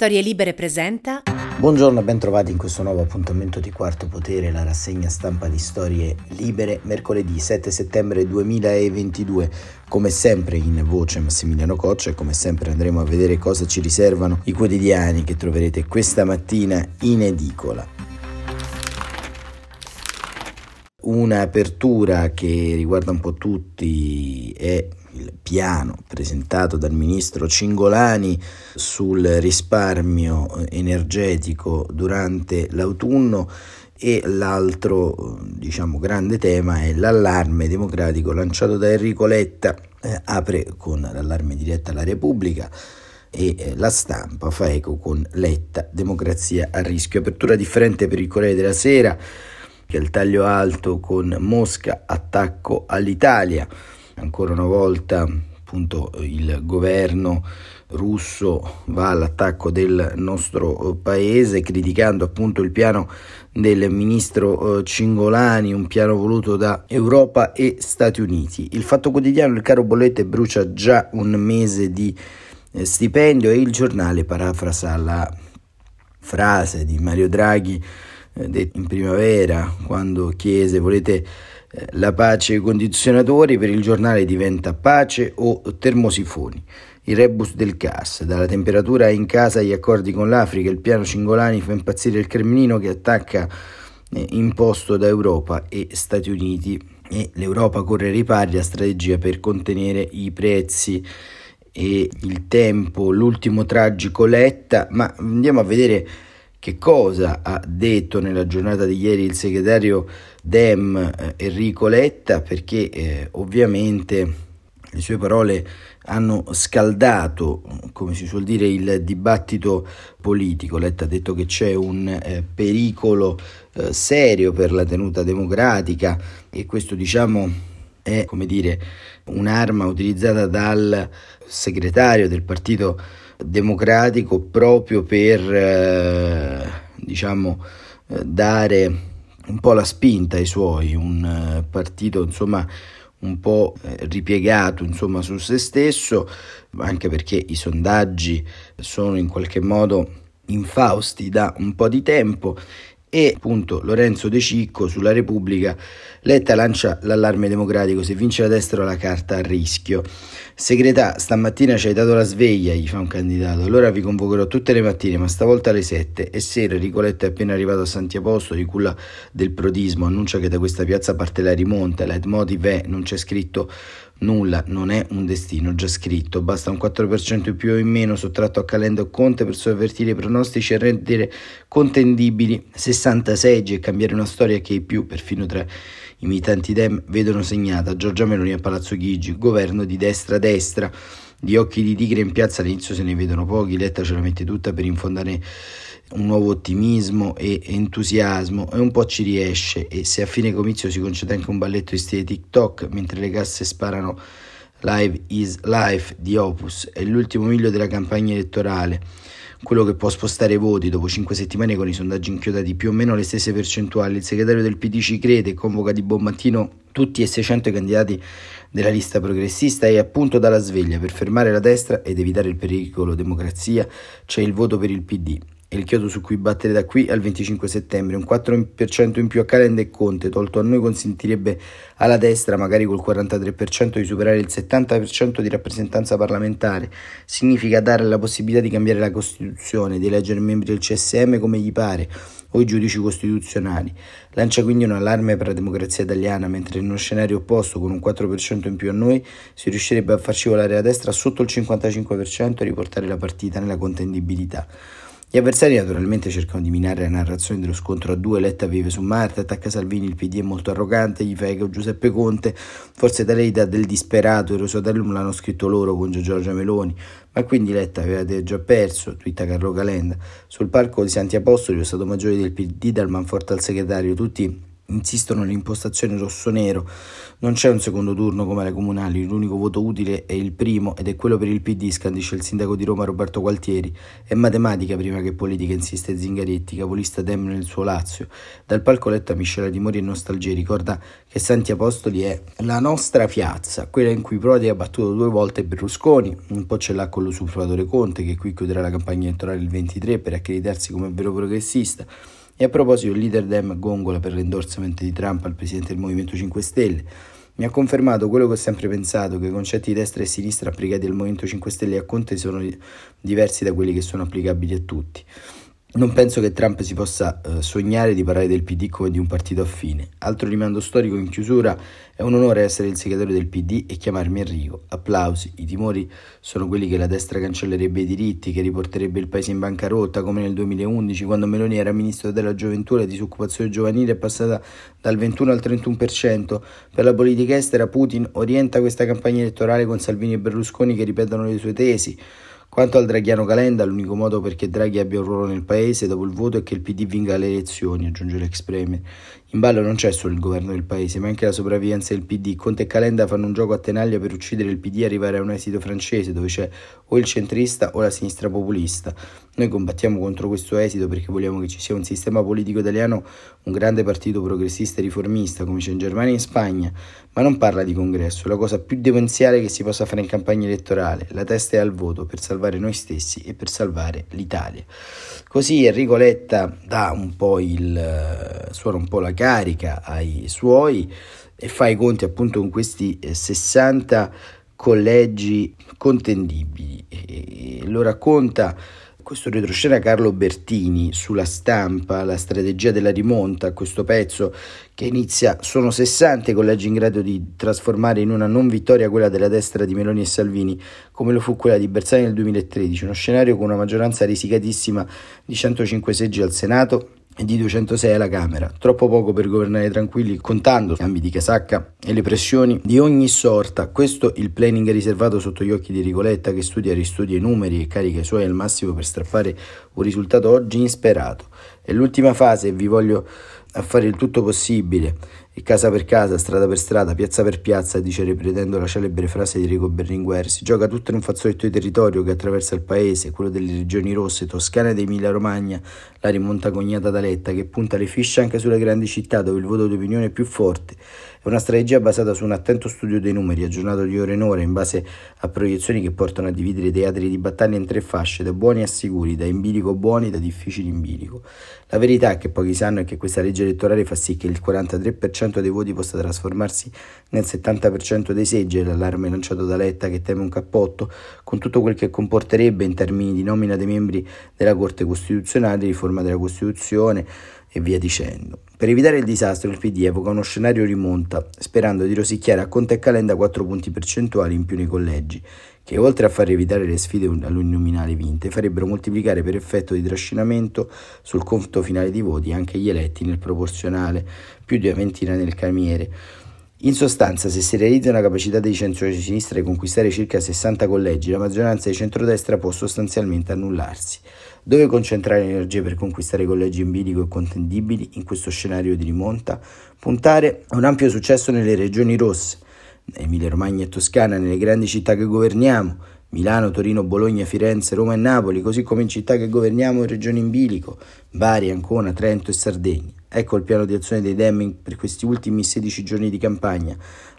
Storie Libere presenta. Buongiorno e ben trovati in questo nuovo appuntamento di Quarto Potere, la rassegna stampa di Storie Libere, mercoledì 7 settembre 2022. Come sempre in voce Massimiliano Coccia e come sempre andremo a vedere cosa ci riservano i quotidiani che troverete questa mattina in edicola. Un'apertura che riguarda un po' tutti è il piano presentato dal ministro Cingolani sul risparmio energetico durante l'autunno e l'altro diciamo grande tema è l'allarme democratico lanciato da Enrico Letta eh, apre con l'allarme diretto alla Repubblica e eh, la stampa fa eco con Letta democrazia a rischio. Apertura differente per il Corriere della Sera che è il taglio alto con Mosca attacco all'Italia ancora una volta appunto il governo russo va all'attacco del nostro paese criticando appunto il piano del ministro eh, Cingolani, un piano voluto da Europa e Stati Uniti. Il Fatto Quotidiano, il caro bollette brucia già un mese di eh, stipendio e il giornale parafrasa la frase di Mario Draghi eh, in primavera quando chiese volete eh, la pace condizionatori per il giornale diventa pace o termosifoni. Il rebus del gas, dalla temperatura in casa agli accordi con l'Africa, il piano Cingolani fa impazzire il Cremlino che attacca eh, imposto da Europa e Stati Uniti e l'Europa corre ripari a strategia per contenere i prezzi e il tempo, l'ultimo tragico Letta, ma andiamo a vedere che cosa ha detto nella giornata di ieri il segretario Dem eh, Enrico Letta perché eh, ovviamente le sue parole hanno scaldato, come si suol dire, il dibattito politico. Letta ha detto che c'è un eh, pericolo eh, serio per la tenuta democratica e questo diciamo è come dire un'arma utilizzata dal segretario del partito democratico proprio per eh, diciamo eh, dare un po' la spinta ai suoi, un eh, partito insomma un po' eh, ripiegato insomma su se stesso, anche perché i sondaggi sono in qualche modo infausti da un po' di tempo e appunto Lorenzo De Cicco sulla Repubblica. Letta lancia l'allarme democratico se vince la destra la carta a rischio. Segretà stamattina ci hai dato la sveglia gli fa un candidato. Allora vi convocherò tutte le mattine ma stavolta alle 7 e sera Ricoletta è appena arrivato a Santiaposto di culla del prodismo annuncia che da questa piazza parte la rimonta. Leitmotiv è non c'è scritto Nulla, non è un destino già scritto, basta un 4% in più o in meno sottratto a Calenda o Conte per sovvertire i pronostici e rendere contendibili 60 seggi e cambiare una storia che i più, perfino tra i militanti Dem, vedono segnata Giorgia Meloni a Palazzo Chigi, governo di destra-destra. Di occhi di tigre in piazza all'inizio se ne vedono pochi, Letta ce la mette tutta per infondare un nuovo ottimismo e entusiasmo e un po' ci riesce e se a fine comizio si concede anche un balletto in stile TikTok mentre le casse sparano Live is Life di Opus. È l'ultimo miglio della campagna elettorale quello che può spostare voti dopo cinque settimane con i sondaggi inchiodati più o meno le stesse percentuali. Il segretario del PD ci crede e convoca di buon mattino tutti e 600 i candidati della lista progressista e appunto dalla sveglia. Per fermare la destra ed evitare il pericolo democrazia c'è il voto per il PD è il chiodo su cui battere da qui al 25 settembre. Un 4% in più a Calenda e Conte, tolto a noi, consentirebbe alla destra, magari col 43%, di superare il 70% di rappresentanza parlamentare. Significa dare la possibilità di cambiare la Costituzione, di eleggere membri del CSM come gli pare, o i giudici costituzionali. Lancia quindi un allarme per la democrazia italiana, mentre in uno scenario opposto, con un 4% in più a noi, si riuscirebbe a far scivolare la destra sotto il 55% e riportare la partita nella contendibilità. Gli avversari naturalmente cercano di minare la narrazione dello scontro a due, Letta vive su Marte, attacca Salvini, il PD è molto arrogante, gli fa eco Giuseppe Conte, forse da lei del disperato, il Rosatellum l'hanno scritto loro con Giorgia Meloni, ma quindi Letta aveva già perso, twitta Carlo Calenda. Sul palco di Santi Apostoli, lo Stato Maggiore del PD dal Manforte al segretario, tutti insistono nell'impostazione rosso-nero. Non c'è un secondo turno come alle comunali, l'unico voto utile è il primo ed è quello per il PD, scandisce il sindaco di Roma Roberto Gualtieri. È matematica prima che politica, insiste Zingaretti, capolista Dem nel suo Lazio. Dal palco Letta miscela timori e nostalgie, ricorda che Santi Apostoli è la nostra piazza, quella in cui Prodi ha battuto due volte Berlusconi, un po' ce l'ha con l'usurpatore Conte che qui chiuderà la campagna elettorale il 23 per accreditarsi come vero progressista. E a proposito, il leader Dem gongola per l'endorsamento di Trump al presidente del Movimento 5 Stelle. Mi ha confermato quello che ho sempre pensato, che i concetti di destra e sinistra applicati al Movimento 5 Stelle e a Conte sono diversi da quelli che sono applicabili a tutti. Non penso che Trump si possa eh, sognare di parlare del PD come di un partito affine. Altro rimando storico in chiusura è un onore essere il segretario del PD e chiamarmi Enrico. Applausi. I timori sono quelli che la destra cancellerebbe i diritti, che riporterebbe il paese in bancarotta, come nel 2011, quando Meloni era ministro della gioventù e la disoccupazione giovanile è passata dal 21 al 31%. Per la politica estera Putin orienta questa campagna elettorale con Salvini e Berlusconi che ripetono le sue tesi. Quanto al Draghiano Calenda, l'unico modo perché Draghi abbia un ruolo nel paese dopo il voto è che il PD vinca le elezioni, aggiunge l'ex premier. In ballo non c'è solo il governo del paese, ma anche la sopravvivenza del PD. Conte e Calenda fanno un gioco a tenaglia per uccidere il PD e arrivare a un esito francese, dove c'è o il centrista o la sinistra populista. Noi combattiamo contro questo esito perché vogliamo che ci sia un sistema politico italiano, un grande partito progressista e riformista, come c'è in Germania e in Spagna, ma non parla di congresso, la cosa più demenziale che si possa fare in campagna elettorale. La testa è al voto per salvare noi stessi e per salvare l'Italia. Così Enrico Letta dà un po' il suona un po' la carica ai suoi e fa i conti appunto con questi 60 eh, collegi contendibili. E lo racconta questo retroscena Carlo Bertini sulla stampa, la strategia della rimonta, questo pezzo che inizia, sono 60 i collegi in grado di trasformare in una non vittoria quella della destra di Meloni e Salvini, come lo fu quella di Bersani nel 2013, uno scenario con una maggioranza risicatissima di 105 seggi al Senato di 206 alla Camera, troppo poco per governare tranquilli, contando cambi di casacca e le pressioni di ogni sorta. Questo il planning riservato sotto gli occhi di Ricoletta che studia e ristudia i numeri e carica i suoi al massimo per strappare un risultato oggi insperato. È l'ultima fase e vi voglio a fare il tutto possibile e casa per casa, strada per strada, piazza per piazza, dice ripetendo la celebre frase di Enrico Berlinguer, si gioca tutto in un fazzoletto di territorio che attraversa il paese, quello delle regioni rosse, Toscana ed Emilia Romagna, la rimonta cognata da Letta, che punta le fisce anche sulle grandi città dove il voto di opinione è più forte. È una strategia basata su un attento studio dei numeri, aggiornato di ora in ora, in base a proiezioni che portano a dividere i teatri di battaglia in tre fasce, da buoni a sicuri, da in bilico buoni, da difficili in bilico. La verità che pochi sanno è che questa legge elettorale fa sì che il 43% 70% dei voti possa trasformarsi nel 70% dei seggi, l'allarme lanciato da Letta che teme un cappotto, con tutto quel che comporterebbe in termini di nomina dei membri della Corte Costituzionale, riforma della Costituzione e via dicendo. Per evitare il disastro il PD evoca uno scenario rimonta, sperando di rosicchiare a Conte e Calenda 4 punti percentuali in più nei collegi, che oltre a far evitare le sfide all'uninominale vinte, farebbero moltiplicare per effetto di trascinamento sul conto finale di voti anche gli eletti nel proporzionale, più di una ventina nel camiere. In sostanza, se si realizza una capacità dei centro-sinistra di conquistare circa 60 collegi, la maggioranza di centrodestra può sostanzialmente annullarsi. Dove concentrare l'energia per conquistare collegi in bilico e contendibili in questo scenario di rimonta? Puntare a un ampio successo nelle regioni rosse, Emilia Romagna e Toscana, nelle grandi città che governiamo, Milano, Torino, Bologna, Firenze, Roma e Napoli, così come in città che governiamo in regioni in bilico, Bari, Ancona, Trento e Sardegna. Ecco il piano di azione dei Dem per questi ultimi 16 giorni di campagna.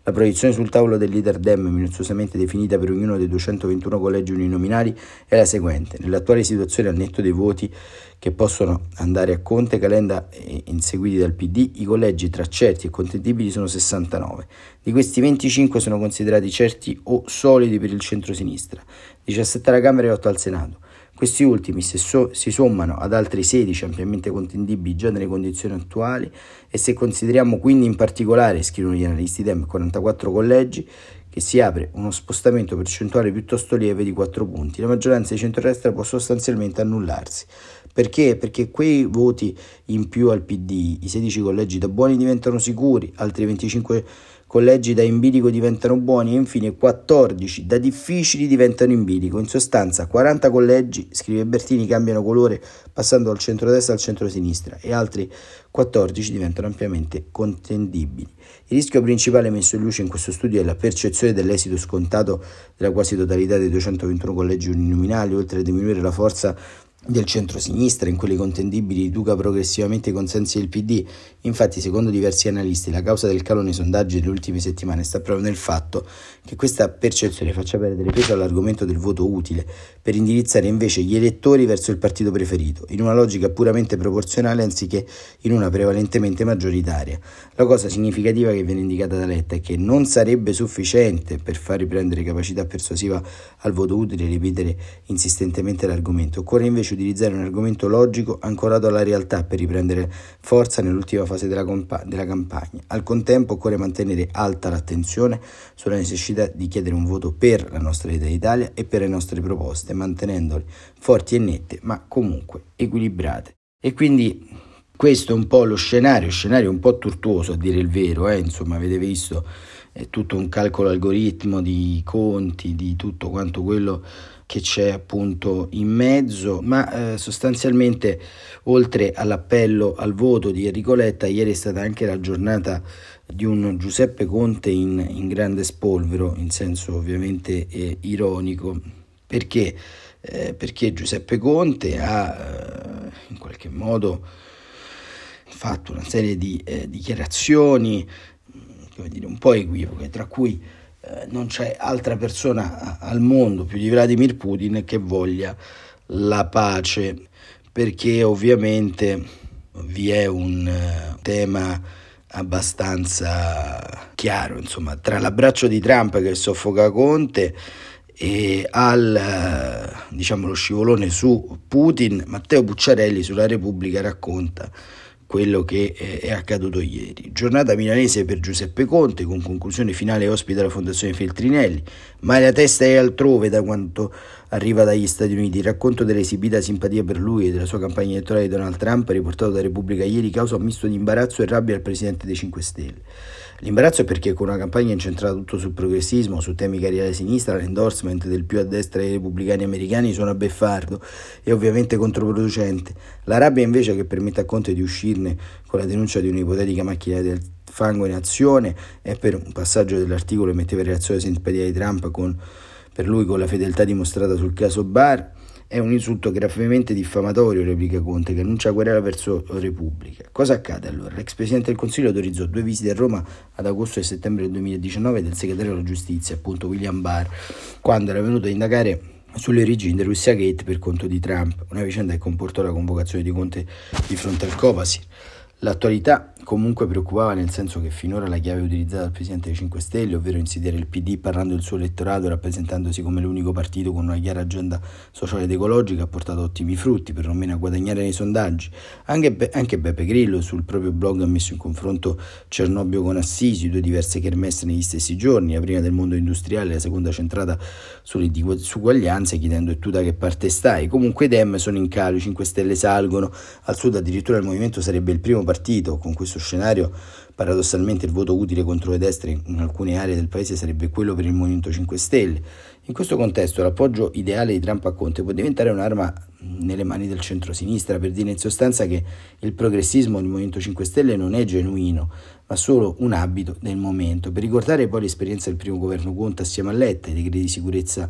La proiezione sul tavolo del leader Dem, minuziosamente definita per ognuno dei 221 collegi uninominali, è la seguente. Nell'attuale situazione, al netto dei voti che possono andare a Conte, Calenda e inseguiti dal PD, i collegi tra certi e contendibili sono 69. Di questi 25 sono considerati certi o solidi per il centro-sinistra, 17 alla Camera e 8 al Senato. Questi ultimi si, so, si sommano ad altri 16 ampiamente contendibili già nelle condizioni attuali e se consideriamo quindi in particolare, scrivono gli analisti DEM, 44 collegi, che si apre uno spostamento percentuale piuttosto lieve di 4 punti. La maggioranza di centrodestra può sostanzialmente annullarsi. Perché? Perché quei voti in più al PD, i 16 collegi da buoni diventano sicuri, altri 25 collegi da in bilico diventano buoni e infine 14 da difficili diventano in bilico. In sostanza 40 collegi, scrive Bertini, cambiano colore passando dal centro-destra al centro-sinistra e altri 14 diventano ampiamente contendibili. Il rischio principale messo in luce in questo studio è la percezione dell'esito scontato della quasi totalità dei 221 collegi uninominali, oltre a diminuire la forza del centro-sinistra in quelli contendibili riduca progressivamente i consensi del PD. Infatti, secondo diversi analisti, la causa del calo nei sondaggi delle ultime settimane sta proprio nel fatto che questa percezione faccia perdere peso all'argomento del voto utile per indirizzare invece gli elettori verso il partito preferito, in una logica puramente proporzionale anziché in una prevalentemente maggioritaria. La cosa significativa che viene indicata da Letta è che non sarebbe sufficiente per far riprendere capacità persuasiva al voto utile ripetere insistentemente l'argomento, occorre invece invece utilizzare un argomento logico ancorato alla realtà per riprendere forza nell'ultima fase della, compa- della campagna. Al contempo occorre mantenere alta l'attenzione sulla necessità di chiedere un voto per la nostra idea d'Italia e per le nostre proposte, mantenendole forti e nette, ma comunque equilibrate. E quindi questo è un po' lo scenario, scenario un po' tortuoso a dire il vero, eh? insomma avete visto, è tutto un calcolo algoritmo di conti, di tutto quanto quello che c'è appunto in mezzo, ma eh, sostanzialmente oltre all'appello al voto di Enrico Letta, ieri è stata anche la giornata di un Giuseppe Conte in, in grande spolvero, in senso ovviamente eh, ironico, perché, eh, perché Giuseppe Conte ha eh, in qualche modo fatto una serie di eh, dichiarazioni come dire, un po' equivoche, tra cui non c'è altra persona al mondo più di Vladimir Putin che voglia la pace, perché ovviamente vi è un uh, tema abbastanza chiaro, insomma, tra l'abbraccio di Trump che soffoca Conte e al diciamo lo scivolone su Putin, Matteo Bucciarelli sulla Repubblica racconta quello che è accaduto ieri. Giornata milanese per Giuseppe Conte, con conclusione finale ospita la Fondazione Feltrinelli, ma la testa è altrove da quanto arriva dagli Stati Uniti. Il racconto dell'esibita simpatia per lui e della sua campagna elettorale di Donald Trump, riportato da Repubblica ieri, causa un misto di imbarazzo e rabbia al presidente dei 5 Stelle. L'imbarazzo è perché con una campagna incentrata tutto sul progressismo, su temi cari alla sinistra, l'endorsement del più a destra dei repubblicani americani suona beffardo e ovviamente controproducente. La rabbia invece che permette a Conte di uscirne con la denuncia di un'ipotetica macchina del fango in azione e per un passaggio dell'articolo metteva in reazione simpatia di Trump con, per lui con la fedeltà dimostrata sul caso Barr è un insulto gravemente diffamatorio, replica Conte, che annuncia querela verso Repubblica. Cosa accade allora? L'ex Presidente del Consiglio autorizzò due visite a Roma ad agosto e settembre del 2019 del segretario della Giustizia, appunto William Barr, quando era venuto a indagare sulle origini del Russia Gate per conto di Trump, una vicenda che comportò la convocazione di Conte di fronte al Copasir. L'attualità comunque preoccupava nel senso che finora la chiave utilizzata dal Presidente dei 5 Stelle, ovvero insidiare il PD parlando del suo elettorato e rappresentandosi come l'unico partito con una chiara agenda sociale ed ecologica, ha portato ottimi frutti, per non meno a guadagnare nei sondaggi. Anche, Be- anche Beppe Grillo sul proprio blog ha messo in confronto Cernobbio con Assisi, due diverse kermesse negli stessi giorni, la prima del mondo industriale, la seconda centrata sulle disuguaglianze, chiedendo e tu da che parte stai. Comunque i Dem sono in calo, i 5 Stelle salgono, al sud addirittura il movimento sarebbe il primo partito con questo scenario, paradossalmente il voto utile contro le destre in alcune aree del paese sarebbe quello per il Movimento 5 Stelle. In questo contesto l'appoggio ideale di Trump a Conte può diventare un'arma nelle mani del centro-sinistra per dire in sostanza che il progressismo del Movimento 5 Stelle non è genuino, ma solo un abito del momento. Per ricordare poi l'esperienza del primo governo Conte assieme a Letta, i decreti di sicurezza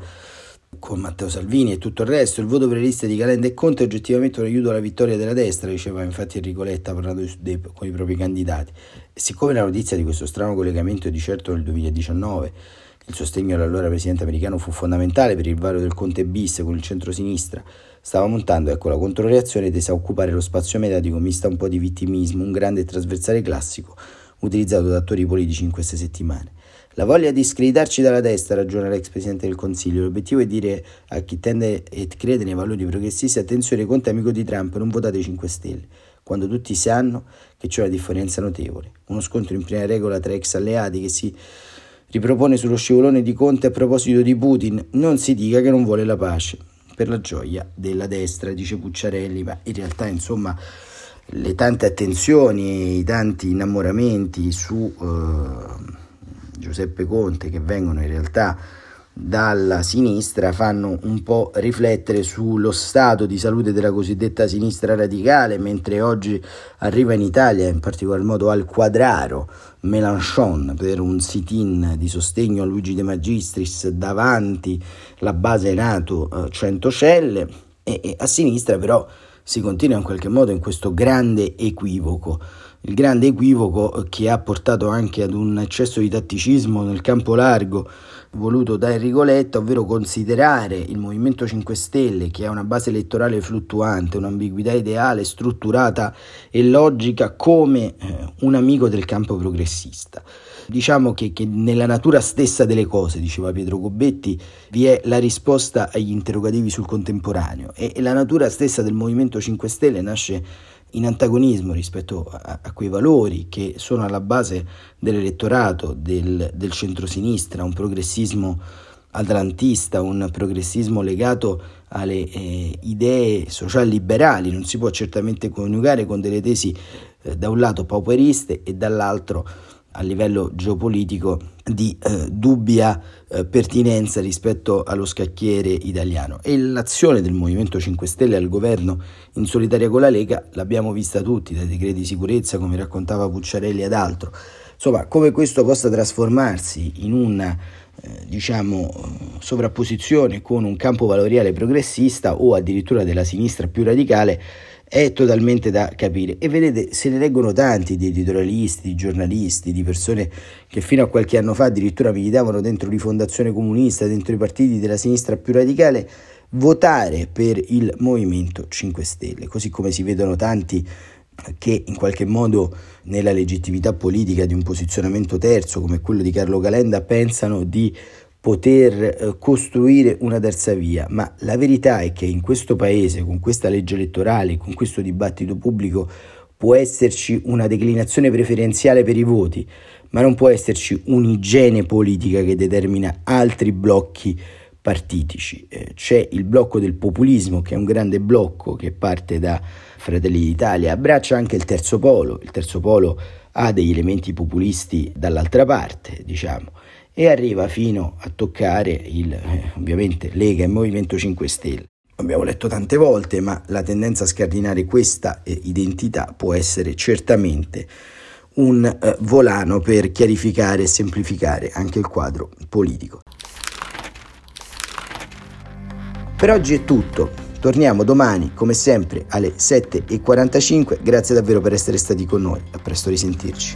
con Matteo Salvini e tutto il resto, il voto per le liste di Calenda e Conte è oggettivamente un aiuto alla vittoria della destra, diceva infatti Enrico Letta parlando dei, con i propri candidati. E siccome la notizia di questo strano collegamento è di certo nel 2019, il sostegno all'allora presidente americano fu fondamentale per il varo del Conte bis con il centro-sinistra, stava montando ecco la controreazione tesa a occupare lo spazio mediatico mista un po' di vittimismo, un grande e trasversale classico utilizzato da attori politici in queste settimane. La voglia di screditarci dalla destra, ragiona l'ex Presidente del Consiglio. L'obiettivo è dire a chi tende e crede nei valori progressisti attenzione, Conte amico di Trump, non votate 5 Stelle, quando tutti sanno che c'è una differenza notevole. Uno scontro in prima regola tra ex alleati che si ripropone sullo scivolone di Conte a proposito di Putin. Non si dica che non vuole la pace. Per la gioia della destra, dice Pucciarelli, ma in realtà insomma le tante attenzioni, i tanti innamoramenti su... Uh, Giuseppe Conte, che vengono in realtà dalla sinistra fanno un po' riflettere sullo stato di salute della cosiddetta sinistra radicale, mentre oggi arriva in Italia, in particolar modo al Quadraro, Mélenchon per un sit-in di sostegno a Luigi De Magistris davanti la base NATO eh, Centocelle e, e a sinistra però si continua in qualche modo in questo grande equivoco il grande equivoco che ha portato anche ad un eccesso di tatticismo nel campo largo voluto da Enrico Letta, ovvero considerare il Movimento 5 Stelle, che ha una base elettorale fluttuante, un'ambiguità ideale, strutturata e logica, come eh, un amico del campo progressista. Diciamo che, che, nella natura stessa delle cose, diceva Pietro Gobetti, vi è la risposta agli interrogativi sul contemporaneo e, e la natura stessa del Movimento 5 Stelle nasce in antagonismo rispetto a, a, quei valori che sono alla base dell'elettorato del, del centrosinistra, un progressismo atlantista, un progressismo legato alle eh, idee sociali liberali, non si può certamente coniugare con delle tesi eh, da un lato pauperiste e dall'altro a livello geopolitico di eh, dubbia eh, pertinenza rispetto allo scacchiere italiano. E l'azione del Movimento 5 Stelle al governo in solitaria con la Lega l'abbiamo vista tutti dai decreti di sicurezza come raccontava Pucciarelli ad altro. Insomma come questo possa trasformarsi in una diciamo sovrapposizione con un campo valoriale progressista o addirittura della sinistra più radicale è totalmente da capire. E vedete se ne leggono tanti di editorialisti, di giornalisti, di persone che fino a qualche anno fa addirittura militavano dentro rifondazione comunista, dentro i partiti della sinistra più radicale, votare per il Movimento 5 Stelle, così come si vedono tanti che in qualche modo nella legittimità politica di un posizionamento terzo come quello di Carlo Calenda pensano di poter eh, costruire una terza via, ma la verità è che in questo paese, con questa legge elettorale, con questo dibattito pubblico, può esserci una declinazione preferenziale per i voti, ma non può esserci un'igiene politica che determina altri blocchi partitici. Eh, c'è il blocco del populismo, che è un grande blocco che parte da Fratelli d'Italia, abbraccia anche il terzo polo, il terzo polo ha degli elementi populisti dall'altra parte, diciamo e arriva fino a toccare il, eh, ovviamente Lega e Movimento 5 Stelle. Abbiamo letto tante volte, ma la tendenza a scardinare questa eh, identità può essere certamente un eh, volano per chiarificare e semplificare anche il quadro politico. Per oggi è tutto. Torniamo domani, come sempre, alle 7.45. Grazie davvero per essere stati con noi. A presto risentirci.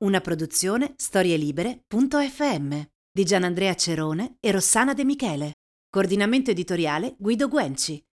Una produzione storielibere.fm di Gianandrea Cerone e Rossana De Michele. Coordinamento editoriale Guido Guenci.